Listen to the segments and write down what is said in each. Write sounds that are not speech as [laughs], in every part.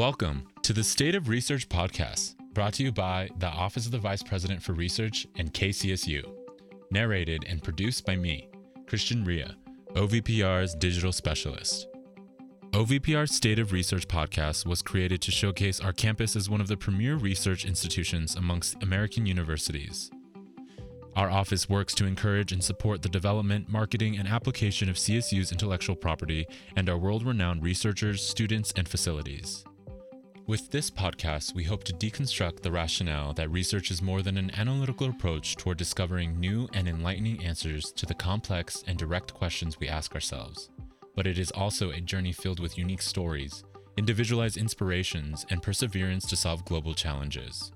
Welcome to the State of Research podcast, brought to you by the Office of the Vice President for Research and KCSU. Narrated and produced by me, Christian Ria, OVPR's digital specialist. OVPR's State of Research podcast was created to showcase our campus as one of the premier research institutions amongst American universities. Our office works to encourage and support the development, marketing, and application of CSU's intellectual property and our world renowned researchers, students, and facilities. With this podcast, we hope to deconstruct the rationale that research is more than an analytical approach toward discovering new and enlightening answers to the complex and direct questions we ask ourselves. But it is also a journey filled with unique stories, individualized inspirations, and perseverance to solve global challenges.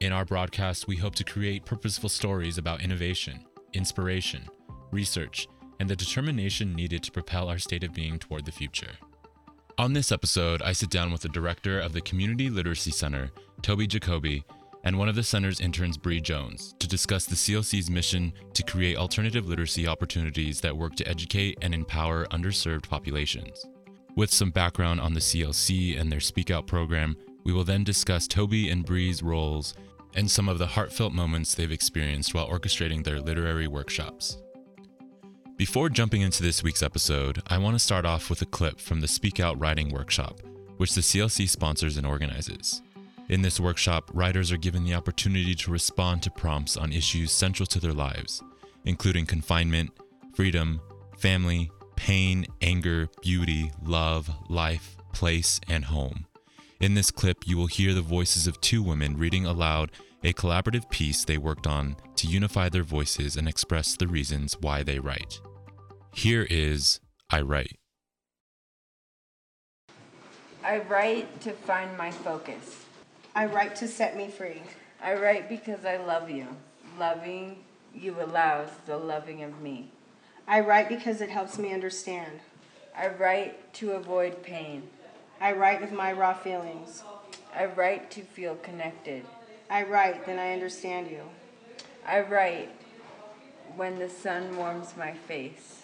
In our broadcast, we hope to create purposeful stories about innovation, inspiration, research, and the determination needed to propel our state of being toward the future. On this episode, I sit down with the director of the Community Literacy Center, Tobi Jacobi, and one of the center's interns, Bree Jones, to discuss the CLC's mission to create alternative literacy opportunities that work to educate and empower underserved populations. With some background on the CLC and their Speak Out program, we will then discuss Tobi and Bree's roles and some of the heartfelt moments they've experienced while orchestrating their literary workshops. Before jumping into this week's episode, I want to start off with a clip from the Speak Out Writing Workshop, which the CLC sponsors and organizes. In this workshop, writers are given the opportunity to respond to prompts on issues central to their lives, including confinement, freedom, family, pain, anger, beauty, love, life, place, and home. In this clip, you will hear the voices of two women reading aloud a collaborative piece they worked on to unify their voices and express the reasons why they write. Here is I Write. I write to find my focus. I write to set me free. I write because I love you. Loving you allows the loving of me. I write because it helps me understand. I write to avoid pain. I write with my raw feelings. I write to feel connected. I write, then I understand you. I write when the sun warms my face.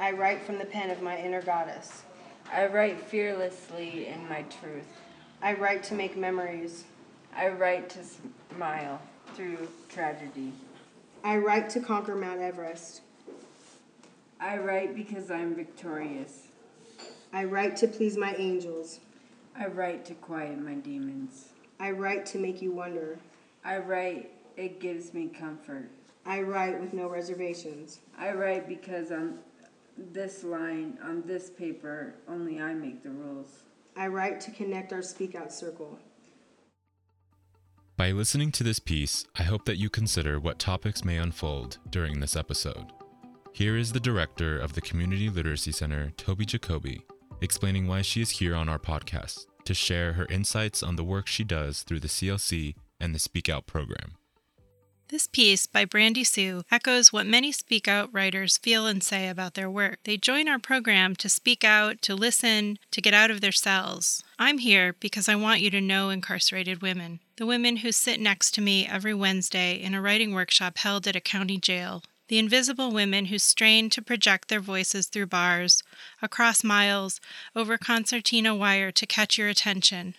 I write from the pen of my inner goddess. I write fearlessly in my truth. I write to make memories. I write to smile through tragedy. I write to conquer Mount Everest. I write because I'm victorious. I write to please my angels. I write to quiet my demons. I write to make you wonder. I write, it gives me comfort. I write with no reservations. I write because on this line, on this paper, only I make the rules. I write to connect our speak out circle. By listening to this piece, I hope that you consider what topics may unfold during this episode. Here is the director of the Community Literacy Center, Tobi Jacobi, explaining why she is here on our podcast to share her insights on the work she does through the CLC and the Speak Out program. This piece by Brandy Sue echoes what many Speak Out writers feel and say about their work. They join our program to speak out, to listen, to get out of their cells. I'm here because I want you to know incarcerated women, the women who sit next to me every Wednesday in a writing workshop held at a county jail. The invisible women who strain to project their voices through bars, across miles, over concertina wire to catch your attention.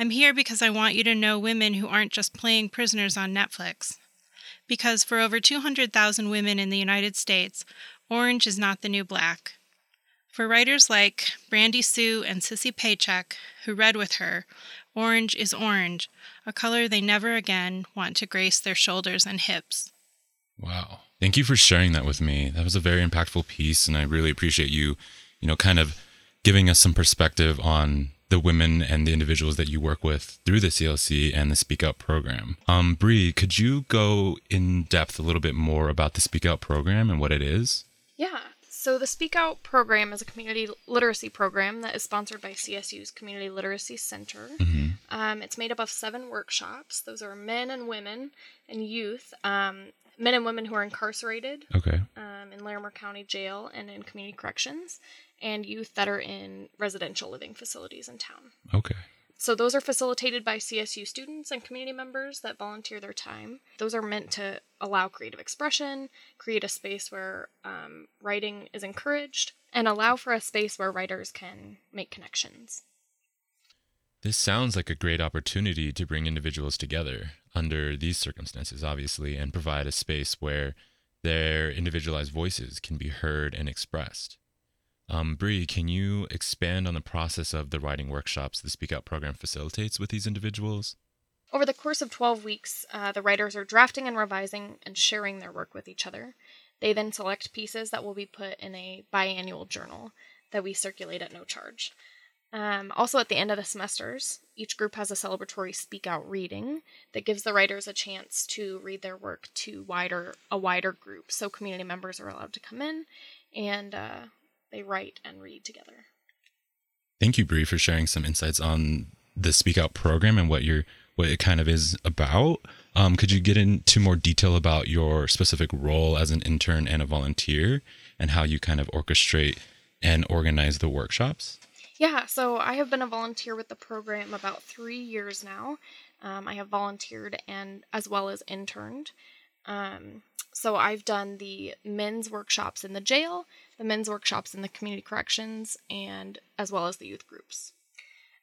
I'm here because I want you to know women who aren't just playing prisoners on Netflix. Because for over 200,000 women in the United States, orange is not the new black. For writers like Brandy Sue and Sissy Paycheck, who read with her, orange is orange, a color they never again want to grace their shoulders and hips. Wow. Thank you for sharing that with me. That was a very impactful piece, and I really appreciate you, you know, kind of giving us some perspective on the women and the individuals that you work with through the CLC and the Speak Out program. Um, Bree, could you go in depth a little bit more about the Speak Out program and what it is? Yeah. So the Speak Out program is a community literacy program that is sponsored by CSU's Community Literacy Center. Mm-hmm. Um, it's made up of seven workshops. Those are men and women and youth, um, men and women who are incarcerated Okay. um, in Larimer County Jail and in community corrections, and youth that are in residential living facilities in town. Okay. So those are facilitated by CSU students and community members that volunteer their time. Those are meant to allow creative expression, create a space where um, writing is encouraged, and allow for a space where writers can make connections. This sounds like a great opportunity to bring individuals together under these circumstances, obviously, and provide a space where their individualized voices can be heard and expressed. Um, Bree, can you expand on the process of the writing workshops the Speak Out program facilitates with these individuals? Over the course of 12 weeks, uh, the writers are drafting and revising and sharing their work with each other. They then select pieces that will be put in a biannual journal that we circulate at no charge. Um, also, at the end of the semesters, each group has a celebratory speak out reading that gives the writers a chance to read their work to wider a wider group. So community members are allowed to come in and uh, they write and read together. Thank you, Bree, for sharing some insights on the Speak Out program and what your what it kind of is about. Um, could you get into more detail about your specific role as an intern and a volunteer, and how you kind of orchestrate and organize the workshops? Yeah, so I have been a volunteer with the program about three years now. Um, I have volunteered and as well as interned. Um, so I've done the men's workshops in the jail, the men's workshops in the community corrections, and as well as the youth groups.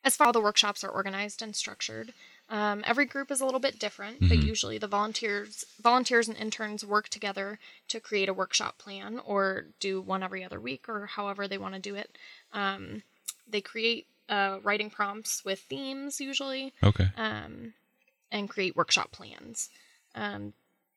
As far as the workshops are organized and structured, um, every group is a little bit different, but usually the volunteers, volunteers and interns work together to create a workshop plan, or do one every other week, or however they want to do it. Um, they create uh, writing prompts with themes usually, Okay. um, and create workshop plans.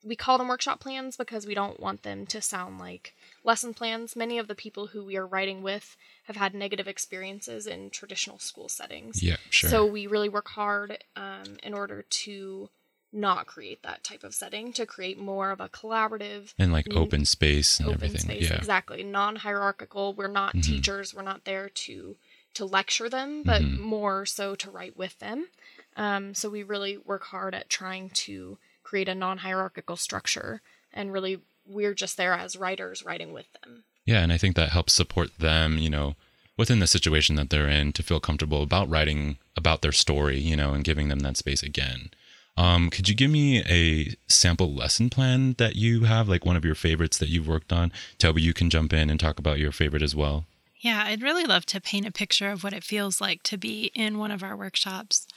We call them workshop plans because we don't want them to sound like lesson plans. Many of the people who we are writing with have had negative experiences in traditional school settings. Yeah, sure. So we really work hard um, in order to not create that type of setting, to create more of a collaborative, and like open space and open everything. space. Yeah. Exactly. Non-hierarchical. We're not Mhm. teachers. We're not there to to lecture them, but Mhm. more so to write with them. Um, so we really work hard at trying to create a non-hierarchical structure, and really we're just there as writers writing with them. Yeah, and I think that helps support them, you know, within the situation that they're in to feel comfortable about writing about their story, you know, and giving them that space again. Um, could you give me a sample lesson plan that you have, like one of your favorites that you've worked on? Tobi, you can jump in and talk about your favorite as well. Yeah, I'd really love to paint a picture of what it feels like to be in one of our workshops.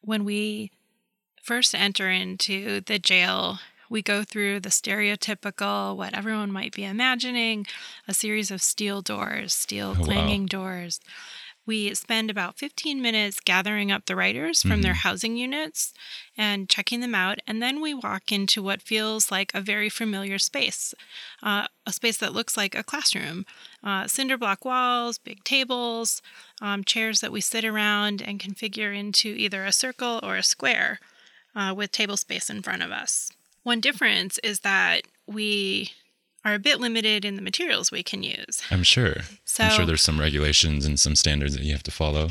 When we first enter into the jail, we go through the stereotypical, what everyone might be imagining a series of steel doors, steel Oh, wow. clanging doors. We spend about 15 minutes gathering up the writers from their housing units and checking them out. And then we walk into what feels like a very familiar space uh, a space that looks like a classroom uh, cinder block walls, big tables, um, chairs that we sit around and configure into either a circle or a square uh, with table space in front of us. One difference is that we are a bit limited in the materials we can use. I'm sure. So, I'm sure there's some regulations and some standards that you have to follow.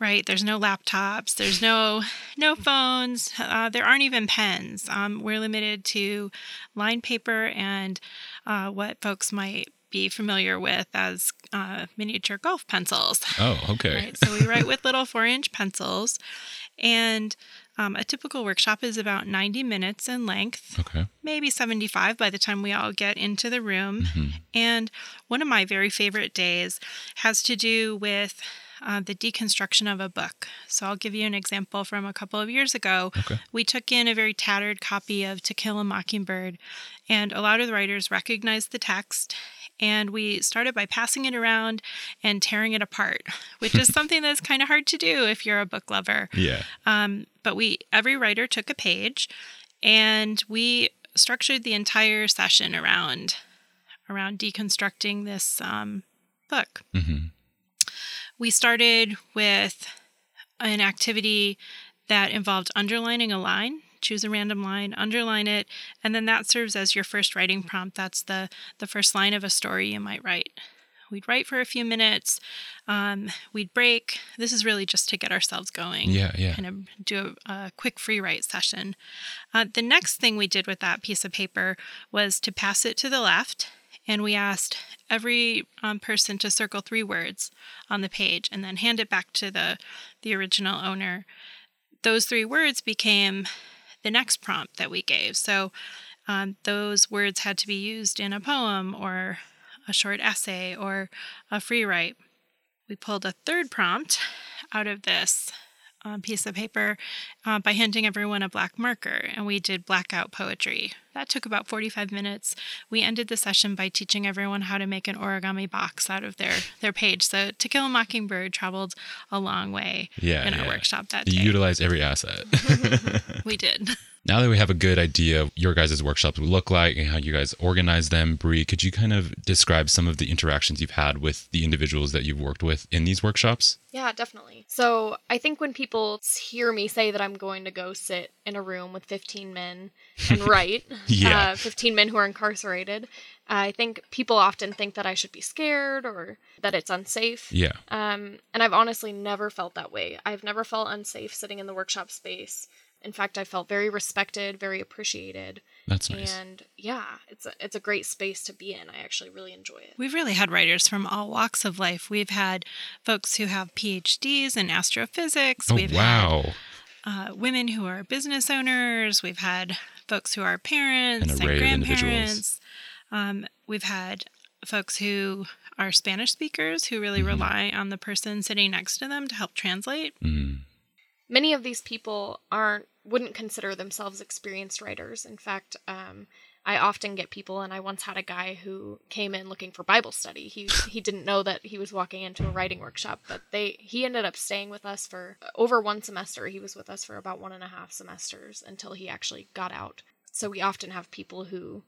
right, there's no laptops, there's no no phones, uh, there aren't even pens. Um, we're limited to line paper and uh, what folks might be familiar with as uh, miniature golf pencils. Oh, okay. Right. So we write with little four inch pencils. And um, a typical workshop is about 90 minutes in length, Okay. maybe 75 by the time we all get into the room. Mhm. And one of my very favorite days has to do with uh, the deconstruction of a book. So I'll give you an example from a couple of years ago. Okay. We took in a very tattered copy of To Kill a Mockingbird, and a lot of the writers recognized the text. And we started by passing it around and tearing it apart, [laughs] which is [laughs] something that's kind of hard to do if you're a book lover. Yeah. Um, but we every writer took a page, and we structured the entire session around around deconstructing this um, book. hmm We started with an activity that involved underlining a line. Choose a random line, underline it, and then that serves as your first writing prompt. That's the the first line of a story you might write. We'd write for a few minutes. Um, we'd break. This is really just to get ourselves going Yeah, yeah. kind of do a, a quick free write session. Uh, the next thing we did with that piece of paper was to pass it to the left, and we asked every um, person to circle three words on the page and then hand it back to the the original owner. Those three words became the next prompt that we gave. So um, those words had to be used in a poem or a short essay or a free write. We pulled a third prompt out of this uh, piece of paper uh, by handing everyone a black marker, and we did blackout poetry. That took about 45 minutes. We ended the session by teaching everyone how to make an origami box out of their, their page. So To Kill a Mockingbird traveled a long way Yeah, in our yeah. workshop that You day. utilize every asset. [laughs] we did. [laughs] now that we have a good idea of your guys' workshops would look like and how you guys organize them, Bree, could you kind of describe some of the interactions you've had with the individuals that you've worked with in these workshops? Yeah, definitely. So I think when people hear me say that I'm going to go sit in a room with 15 men and [laughs] write, Yeah. uh, 15 men who are incarcerated, I think people often think that I should be scared or that it's unsafe. Yeah. Um, and I've honestly never felt that way. I've never felt unsafe sitting in the workshop space. In fact, I felt very respected, very appreciated, That's nice. and yeah, it's a it's a great space to be in. I actually really enjoy it. We've really had writers from all walks of life. We've had folks who have PhDs in astrophysics. Oh, We've wow. had uh, women who are business owners. We've had folks who are parents An and array of individuals. grandparents. Um, we've had folks who are Spanish speakers who really Mhm. rely on the person sitting next to them to help translate. Mm. Many of these people aren't wouldn't consider themselves experienced writers. In fact um, i often get people and i once had a guy who came in looking for bible study. He he didn't know that he was walking into a writing workshop but they he ended up staying with us for over one semester. He was with us for about one and a half semesters until he actually got out. So we often have people who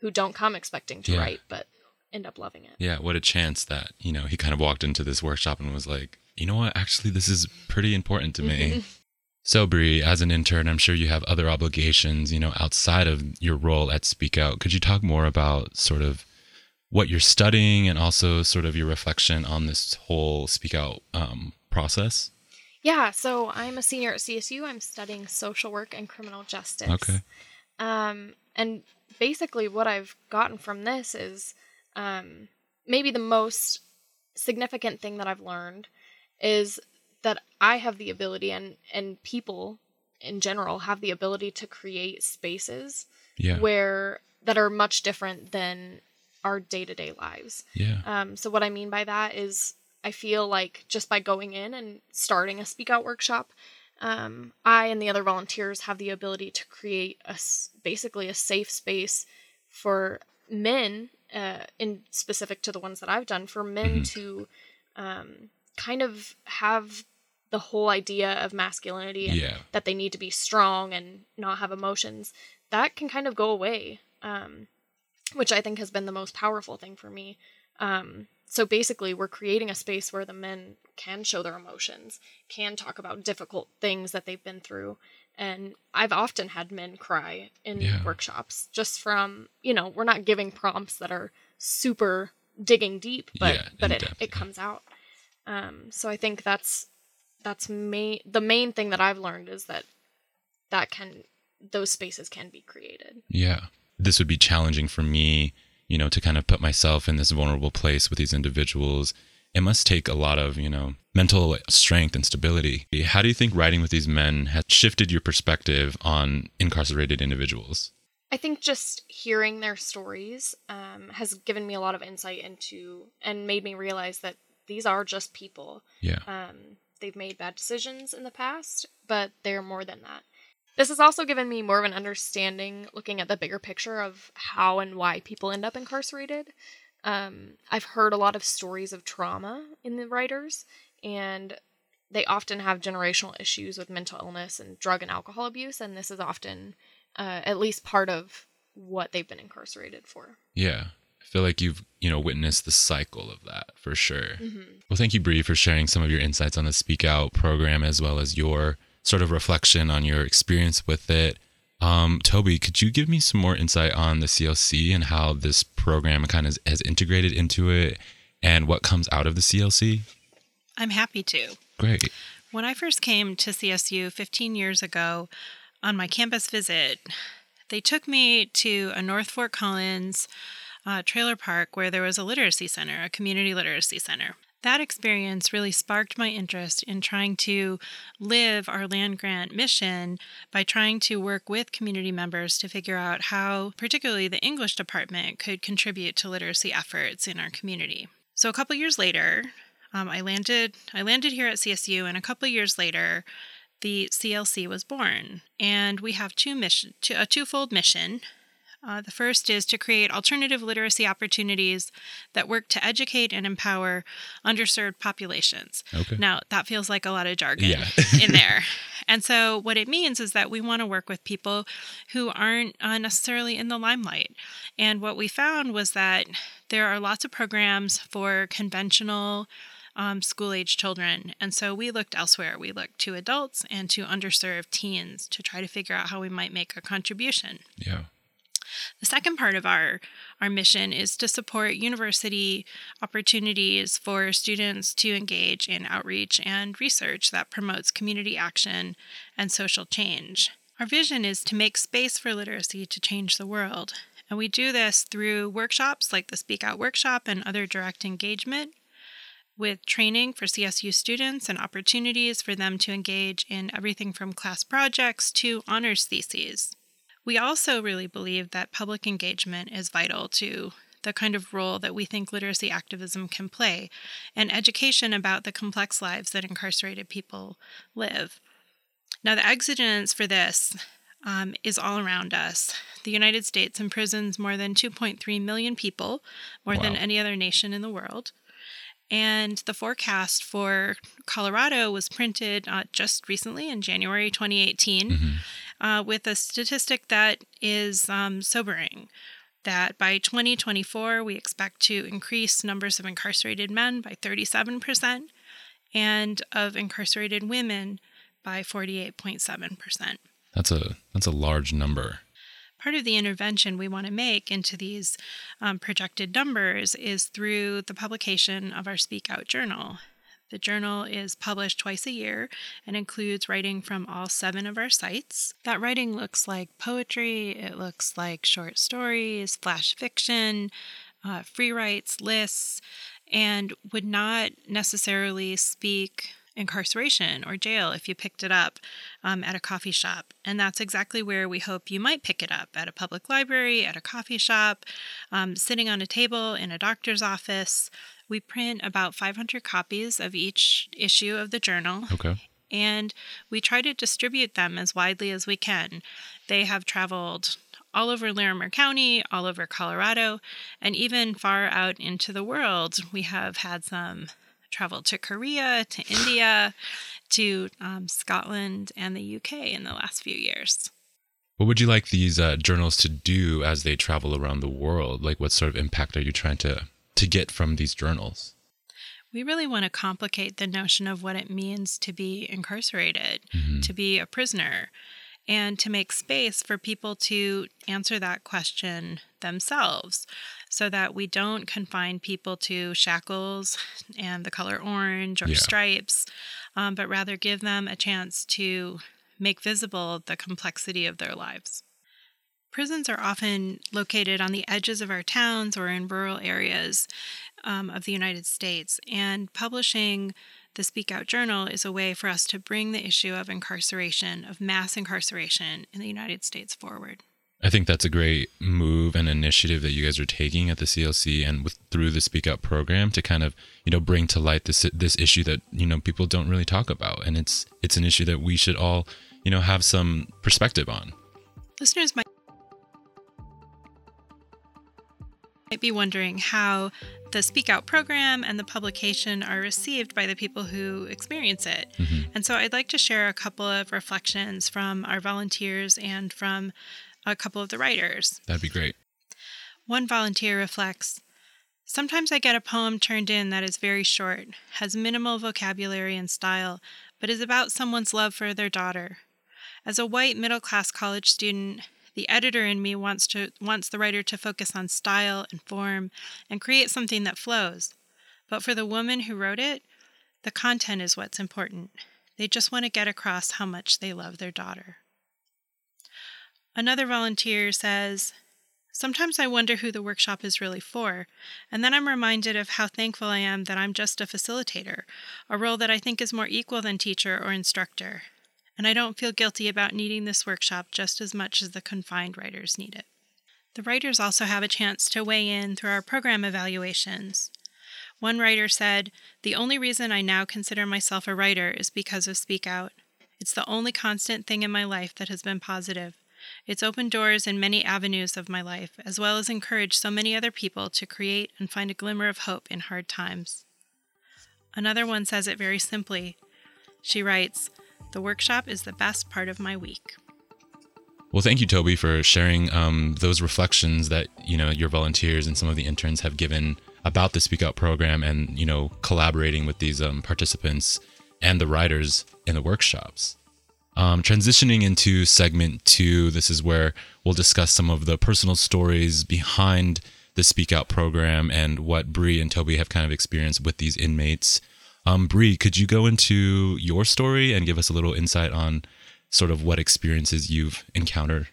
who don't come expecting to Yeah. write but end up loving it. Yeah, what a chance that, you know, he kind of walked into this workshop and was like, you know what, actually, this is pretty important to me. so, Bree, as an intern, I'm sure you have other obligations, you know, outside of your role at Speak Out. Could you talk more about sort of what you're studying and also sort of your reflection on this whole Speak Out um, process? Yeah, so I'm a senior at CSU. I'm studying social work and criminal justice. Okay. Um, and basically, what I've gotten from this is um, maybe the most significant thing that I've learned is that I have the ability, and and people in general have the ability to create spaces Yeah. where that are much different than our day to day lives. Yeah. Um, so what I mean by that is I feel like just by going in and starting a speak out workshop, um, I and the other volunteers have the ability to create a basically a safe space for men, uh, in specific to the ones that I've done, for men Mhm. to um, kind of have the whole idea of masculinity and Yeah. that they need to be strong and not have emotions. That can kind of go away. Um, which I think has been the most powerful thing for me. Um, so basically, we're creating a space where the men can show their emotions, can talk about difficult things that they've been through. And I've often had men cry in Yeah. workshops just from, you know, we're not giving prompts that are super digging deep, but Yeah, but it, it comes out. Um, so I think that's that's main the main thing that I've learned is that that can those spaces can be created. Yeah. This would be challenging for me, you know, to kind of put myself in this vulnerable place with these individuals. It must take a lot of, you know, mental strength and stability. How do you think writing with these men has shifted your perspective on incarcerated individuals? I think just hearing their stories um, has given me a lot of insight into and made me realize that these are just people. Yeah. Um, they've made bad decisions in the past, but they're more than that. This has also given me more of an understanding looking at the bigger picture of how and why people end up incarcerated. Um, I've heard a lot of stories of trauma in the writers, and they often have generational issues with mental illness and drug and alcohol abuse, and this is often uh, at least part of what they've been incarcerated for. Yeah. I feel like you've, you know, witnessed the cycle of that for sure. Well, thank you, Bree, for sharing some of your insights on the Speak Out program as well as your sort of reflection on your experience with it. Um, Tobi, could you give me some more insight on the CLC and how this program kind of has integrated into it and what comes out of the CLC? I'm happy to. Great. When I first came to CSU 15 years ago on my campus visit, they took me to a North Fort Collins uh, trailer park where there was a literacy center, a community literacy center. That experience really sparked my interest in trying to live our land grant mission by trying to work with community members to figure out how, particularly the English department, could contribute to literacy efforts in our community. So a couple years later, um, I landed I landed here at CSU, and a couple years later, the CLC was born. And we have two mission, two, a twofold mission. Uh, the first is to create alternative literacy opportunities that work to educate and empower underserved populations. Okay. Now, that feels like a lot of jargon Yeah. in [laughs] there. And so, what it means is that we want to work with people who aren't uh, necessarily in the limelight. And what we found was that there are lots of programs for conventional um, school age children. And so, we looked elsewhere. We looked to adults and to underserved teens to try to figure out how we might make a contribution. Yeah. The second part of our, our mission is to support university opportunities for students to engage in outreach and research that promotes community action and social change. Our vision is to make space for literacy to change the world. And we do this through workshops like the Speak Out Workshop and other direct engagement, with training for CSU students and opportunities for them to engage in everything from class projects to honors theses. We also really believe that public engagement is vital to the kind of role that we think literacy activism can play and education about the complex lives that incarcerated people live. Now, the exigence for this um, is all around us. The United States imprisons more than 2.3 million people, more than any other nation in the world. And the forecast for Colorado was printed uh, just recently in January 2018 uh, with a statistic that is um, sobering that by 2024, we expect to increase numbers of incarcerated men by 37% and of incarcerated women by 48.7%. That's a that's a large number. Part of the intervention we want to make into these um, projected numbers is through the publication of our Speak Out journal. The journal is published twice a year and includes writing from all seven of our sites. That writing looks like poetry, it looks like short stories, flash fiction, uh, free writes, lists, and would not necessarily speak incarceration or jail if you picked it up um, at a coffee shop. And that's exactly where we hope you might pick it up at a public library, at a coffee shop, um, sitting on a table in a doctor's office. We print about 500 copies of each issue of the journal Okay. and we try to distribute them as widely as we can. They have traveled all over Larimer County, all over Colorado, and even far out into the world. We have had some travel to Korea, to India, to um, Scotland, and the UK in the last few years. What would you like these uh, journals to do as they travel around the world? Like, what sort of impact are you trying to to get from these journals? We really want to complicate the notion of what it means to be incarcerated, to be a prisoner, and to make space for people to answer that question themselves so that we don't confine people to shackles and the color orange or Yeah. stripes, um, but rather give them a chance to make visible the complexity of their lives. Prisons are often located on the edges of our towns or in rural areas um, of the United States, and publishing the Speak Out Journal is a way for us to bring the issue of incarceration, of mass incarceration in the United States forward. I think that's a great move and initiative that you guys are taking at the CLC and with through the Speak Out program to kind of you know bring to light this this issue that you know people don't really talk about, and it's it's an issue that we should all you know have some perspective on. Listeners might might be wondering how the Speak Out program and the publication are received by the people who experience it. Mm-hmm. And so I'd like to share a couple of reflections from our volunteers and from a couple of the writers. That'd be great. One volunteer reflects Sometimes I get a poem turned in that is very short, has minimal vocabulary and style, but is about someone's love for their daughter. As a white middle class college student, the editor in me wants to wants the writer to focus on style and form and create something that flows. But for the woman who wrote it, the content is what's important. They just want to get across how much they love their daughter. Another volunteer says, Sometimes I wonder who the workshop is really for, and then I'm reminded of how thankful I am that I'm just a facilitator, a role that I think is more equal than teacher or instructor. And I don't feel guilty about needing this workshop just as much as the confined writers need it. The writers also have a chance to weigh in through our program evaluations. One writer said, The only reason I now consider myself a writer is because of Speak Out. It's the only constant thing in my life that has been positive. It's opened doors in many avenues of my life, as well as encouraged so many other people to create and find a glimmer of hope in hard times. Another one says it very simply. She writes, The workshop is the best part of my week. Well, thank you, Tobi, for sharing um, those reflections that you know your volunteers and some of the interns have given about the Speak Out program, and you know collaborating with these um, participants and the writers in the workshops. Um, transitioning into segment two, this is where we'll discuss some of the personal stories behind the Speak Out program and what Bree and Tobi have kind of experienced with these inmates. Um, Bree, could you go into your story and give us a little insight on sort of what experiences you've encountered?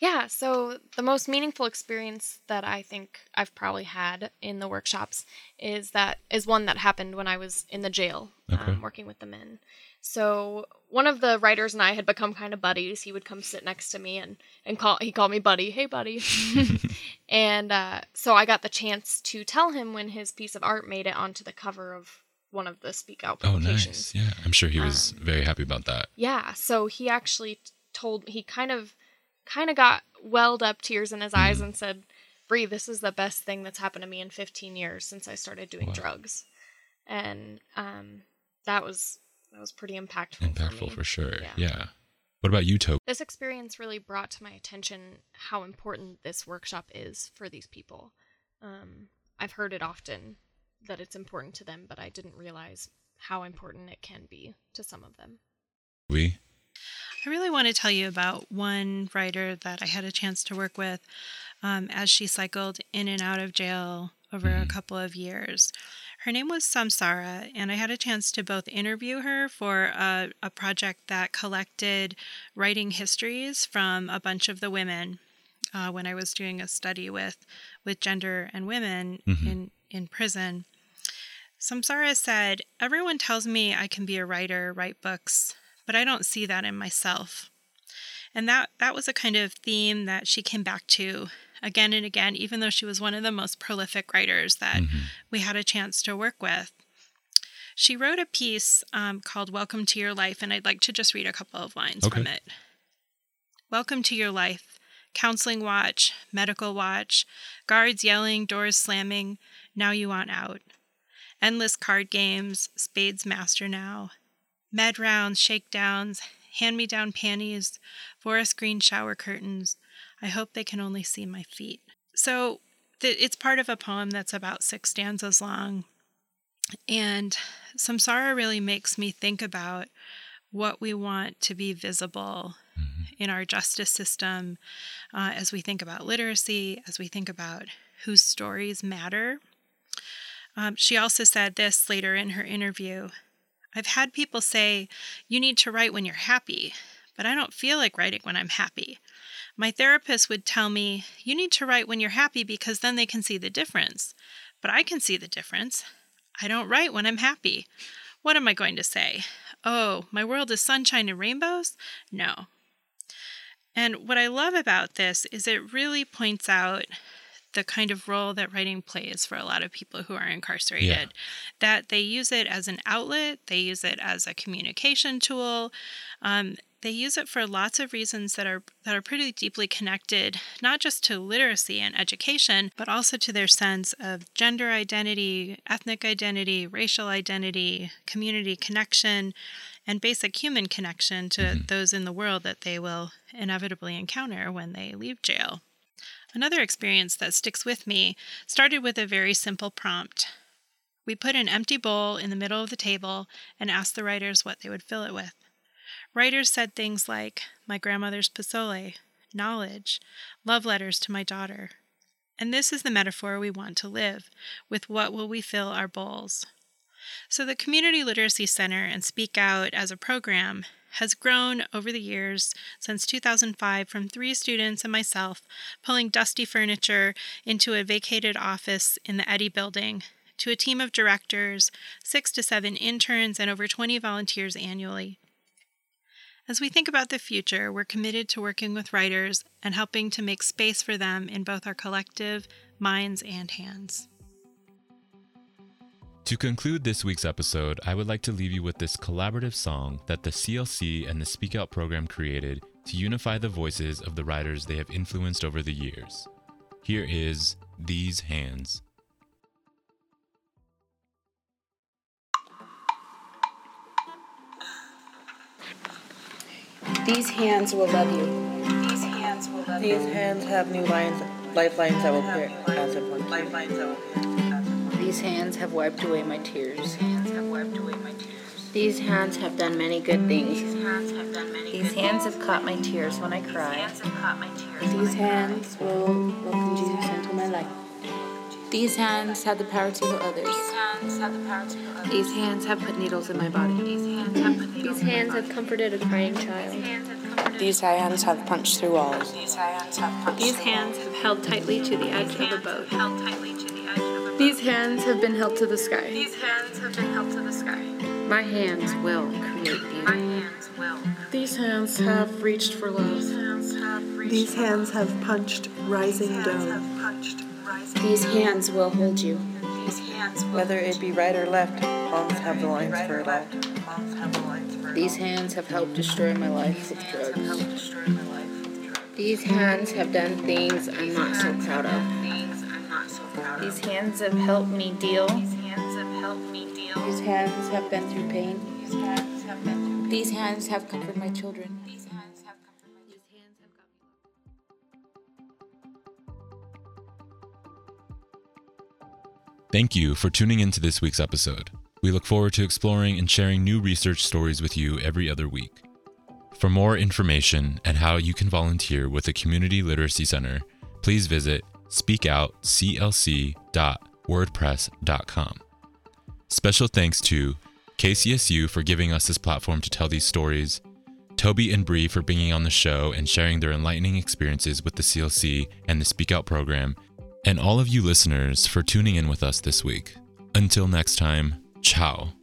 Yeah, so the most meaningful experience that I think I've probably had in the workshops is that is one that happened when I was in the jail Okay. um, working with the men. So one of the writers and I had become kind of buddies. He would come sit next to me and and call he called me buddy. Hey buddy. [laughs] [laughs] and uh, so I got the chance to tell him when his piece of art made it onto the cover of one of the Speak Out publications. Oh, nice. Yeah, I'm sure he was Um, very happy about that. Yeah, so he actually told he kind of kind of got welled up tears in his eyes and said, "Bree, this is the best thing that's happened to me in 15 years since I started doing Wow. drugs." And um that was that was pretty impactful. for, Impactful me. for, sure. Yeah. Yeah. What about you, Tobi? This experience really brought to my attention how important this workshop is for these people. Um, I've heard it often that it's important to them, but I didn't realize how important it can be to some of them. We? I really want to tell you about one writer that I had a chance to work with um, as she cycled in and out of jail over a Mhm. couple of years. Her name was Samsara, and I had a chance to both interview her for a, a project that collected writing histories from a bunch of the women uh, when I was doing a study with with gender and women Mhm. in in prison. Samsara said, Everyone tells me I can be a writer, write books, but I don't see that in myself. And that, that was a kind of theme that she came back to again and again, even though she was one of the most prolific writers that Mhm. we had a chance to work with. She wrote a piece um, called Welcome to Your Life, and I'd like to just read a couple of lines Okay. from it. Welcome to your life. Counseling watch, medical watch, guards yelling, doors slamming. Now you want out. Endless card games, spades master now. Med rounds, shakedowns, hand me down panties, forest green shower curtains. I hope they can only see my feet. So it's part of a poem that's about six stanzas long. And Samsara really makes me think about what we want to be visible in our justice system uh, as we think about literacy, as we think about whose stories matter. Um, she also said this later in her interview I've had people say, You need to write when you're happy, but I don't feel like writing when I'm happy. My therapist would tell me, You need to write when you're happy because then they can see the difference. But I can see the difference. I don't write when I'm happy. What am I going to say? Oh, my world is sunshine and rainbows? No. And what I love about this is it really points out the kind of role that writing plays for a lot of people who are incarcerated. That they use it as an outlet, they use it as a communication tool. Um, they use it for lots of reasons that are that are pretty deeply connected, not just to literacy and education, but also to their sense of gender identity, ethnic identity, racial identity, community connection, and basic human connection to those in the world that they will inevitably encounter when they leave jail. Another experience that sticks with me started with a very simple prompt. We put an empty bowl in the middle of the table and asked the writers what they would fill it with. Writers said things like, My grandmother's pozole, knowledge, love letters to my daughter. And this is the metaphor we want to live with what will we fill our bowls? So, the Community Literacy Center and Speak Out as a program has grown over the years since 2005 from three students and myself pulling dusty furniture into a vacated office in the Eddy building to a team of directors, six to seven interns, and over 20 volunteers annually. As we think about the future, we're committed to working with writers and helping to make space for them in both our collective minds and hands. To conclude this week's episode, I would like to leave you with this collaborative song that the CLC and the Speak Out program created to unify the voices of the writers they have influenced over the years. Here is These Hands. These hands will love you. These hands will love you. These hands have new lines, lifelines that will appear as of. Lifelines that will appear as of one. These hands have wiped away my tears. hands have wiped away my tears. These hands have done many good things. These hands have done many These good hands things. have caught my tears when I These cry. hands have caught my tears. These hands will welcome Jesus into my life. These hands have the power to heal others. These hands have the power to heal others. These hands have put needles in my body. These hands have put needles These in my hands have comforted a crying child. These hands have comforted. These hands have punched through walls. These hands have punched These hands have held tightly to the edge of a boat. held tightly These hands have been held to the sky. These hands have been held to the sky. My hands will create My beauty. hands will. These hands have reached for These love. hands have. These hands have punched rising These hands down. have punched rising. These hands will hold you. These hands will. Whether it be right or left, palms have the lines for it all. Palms have the lines for it These hands have helped destroy my life These hands have helped destroy my life with drugs. These hands have done things I'm not so proud of. These hands have helped me deal. These hands have helped me deal. These hands have been through pain. These hands have been through. These hands have comforted my children. These hands have comforted my. These hands have got me. Thank you for tuning into this week's episode. We look forward to exploring and sharing new research stories with you every other week. For more information and how you can volunteer with the Community Literacy Center, please visit speakoutclc.wordpress.com. Special thanks to KCSU for giving us this platform to tell these stories, Tobi and Bree for being on the show and sharing their enlightening experiences with the CLC and the Speak Out program, and all of you listeners for tuning in with us this week. Until next time, ciao.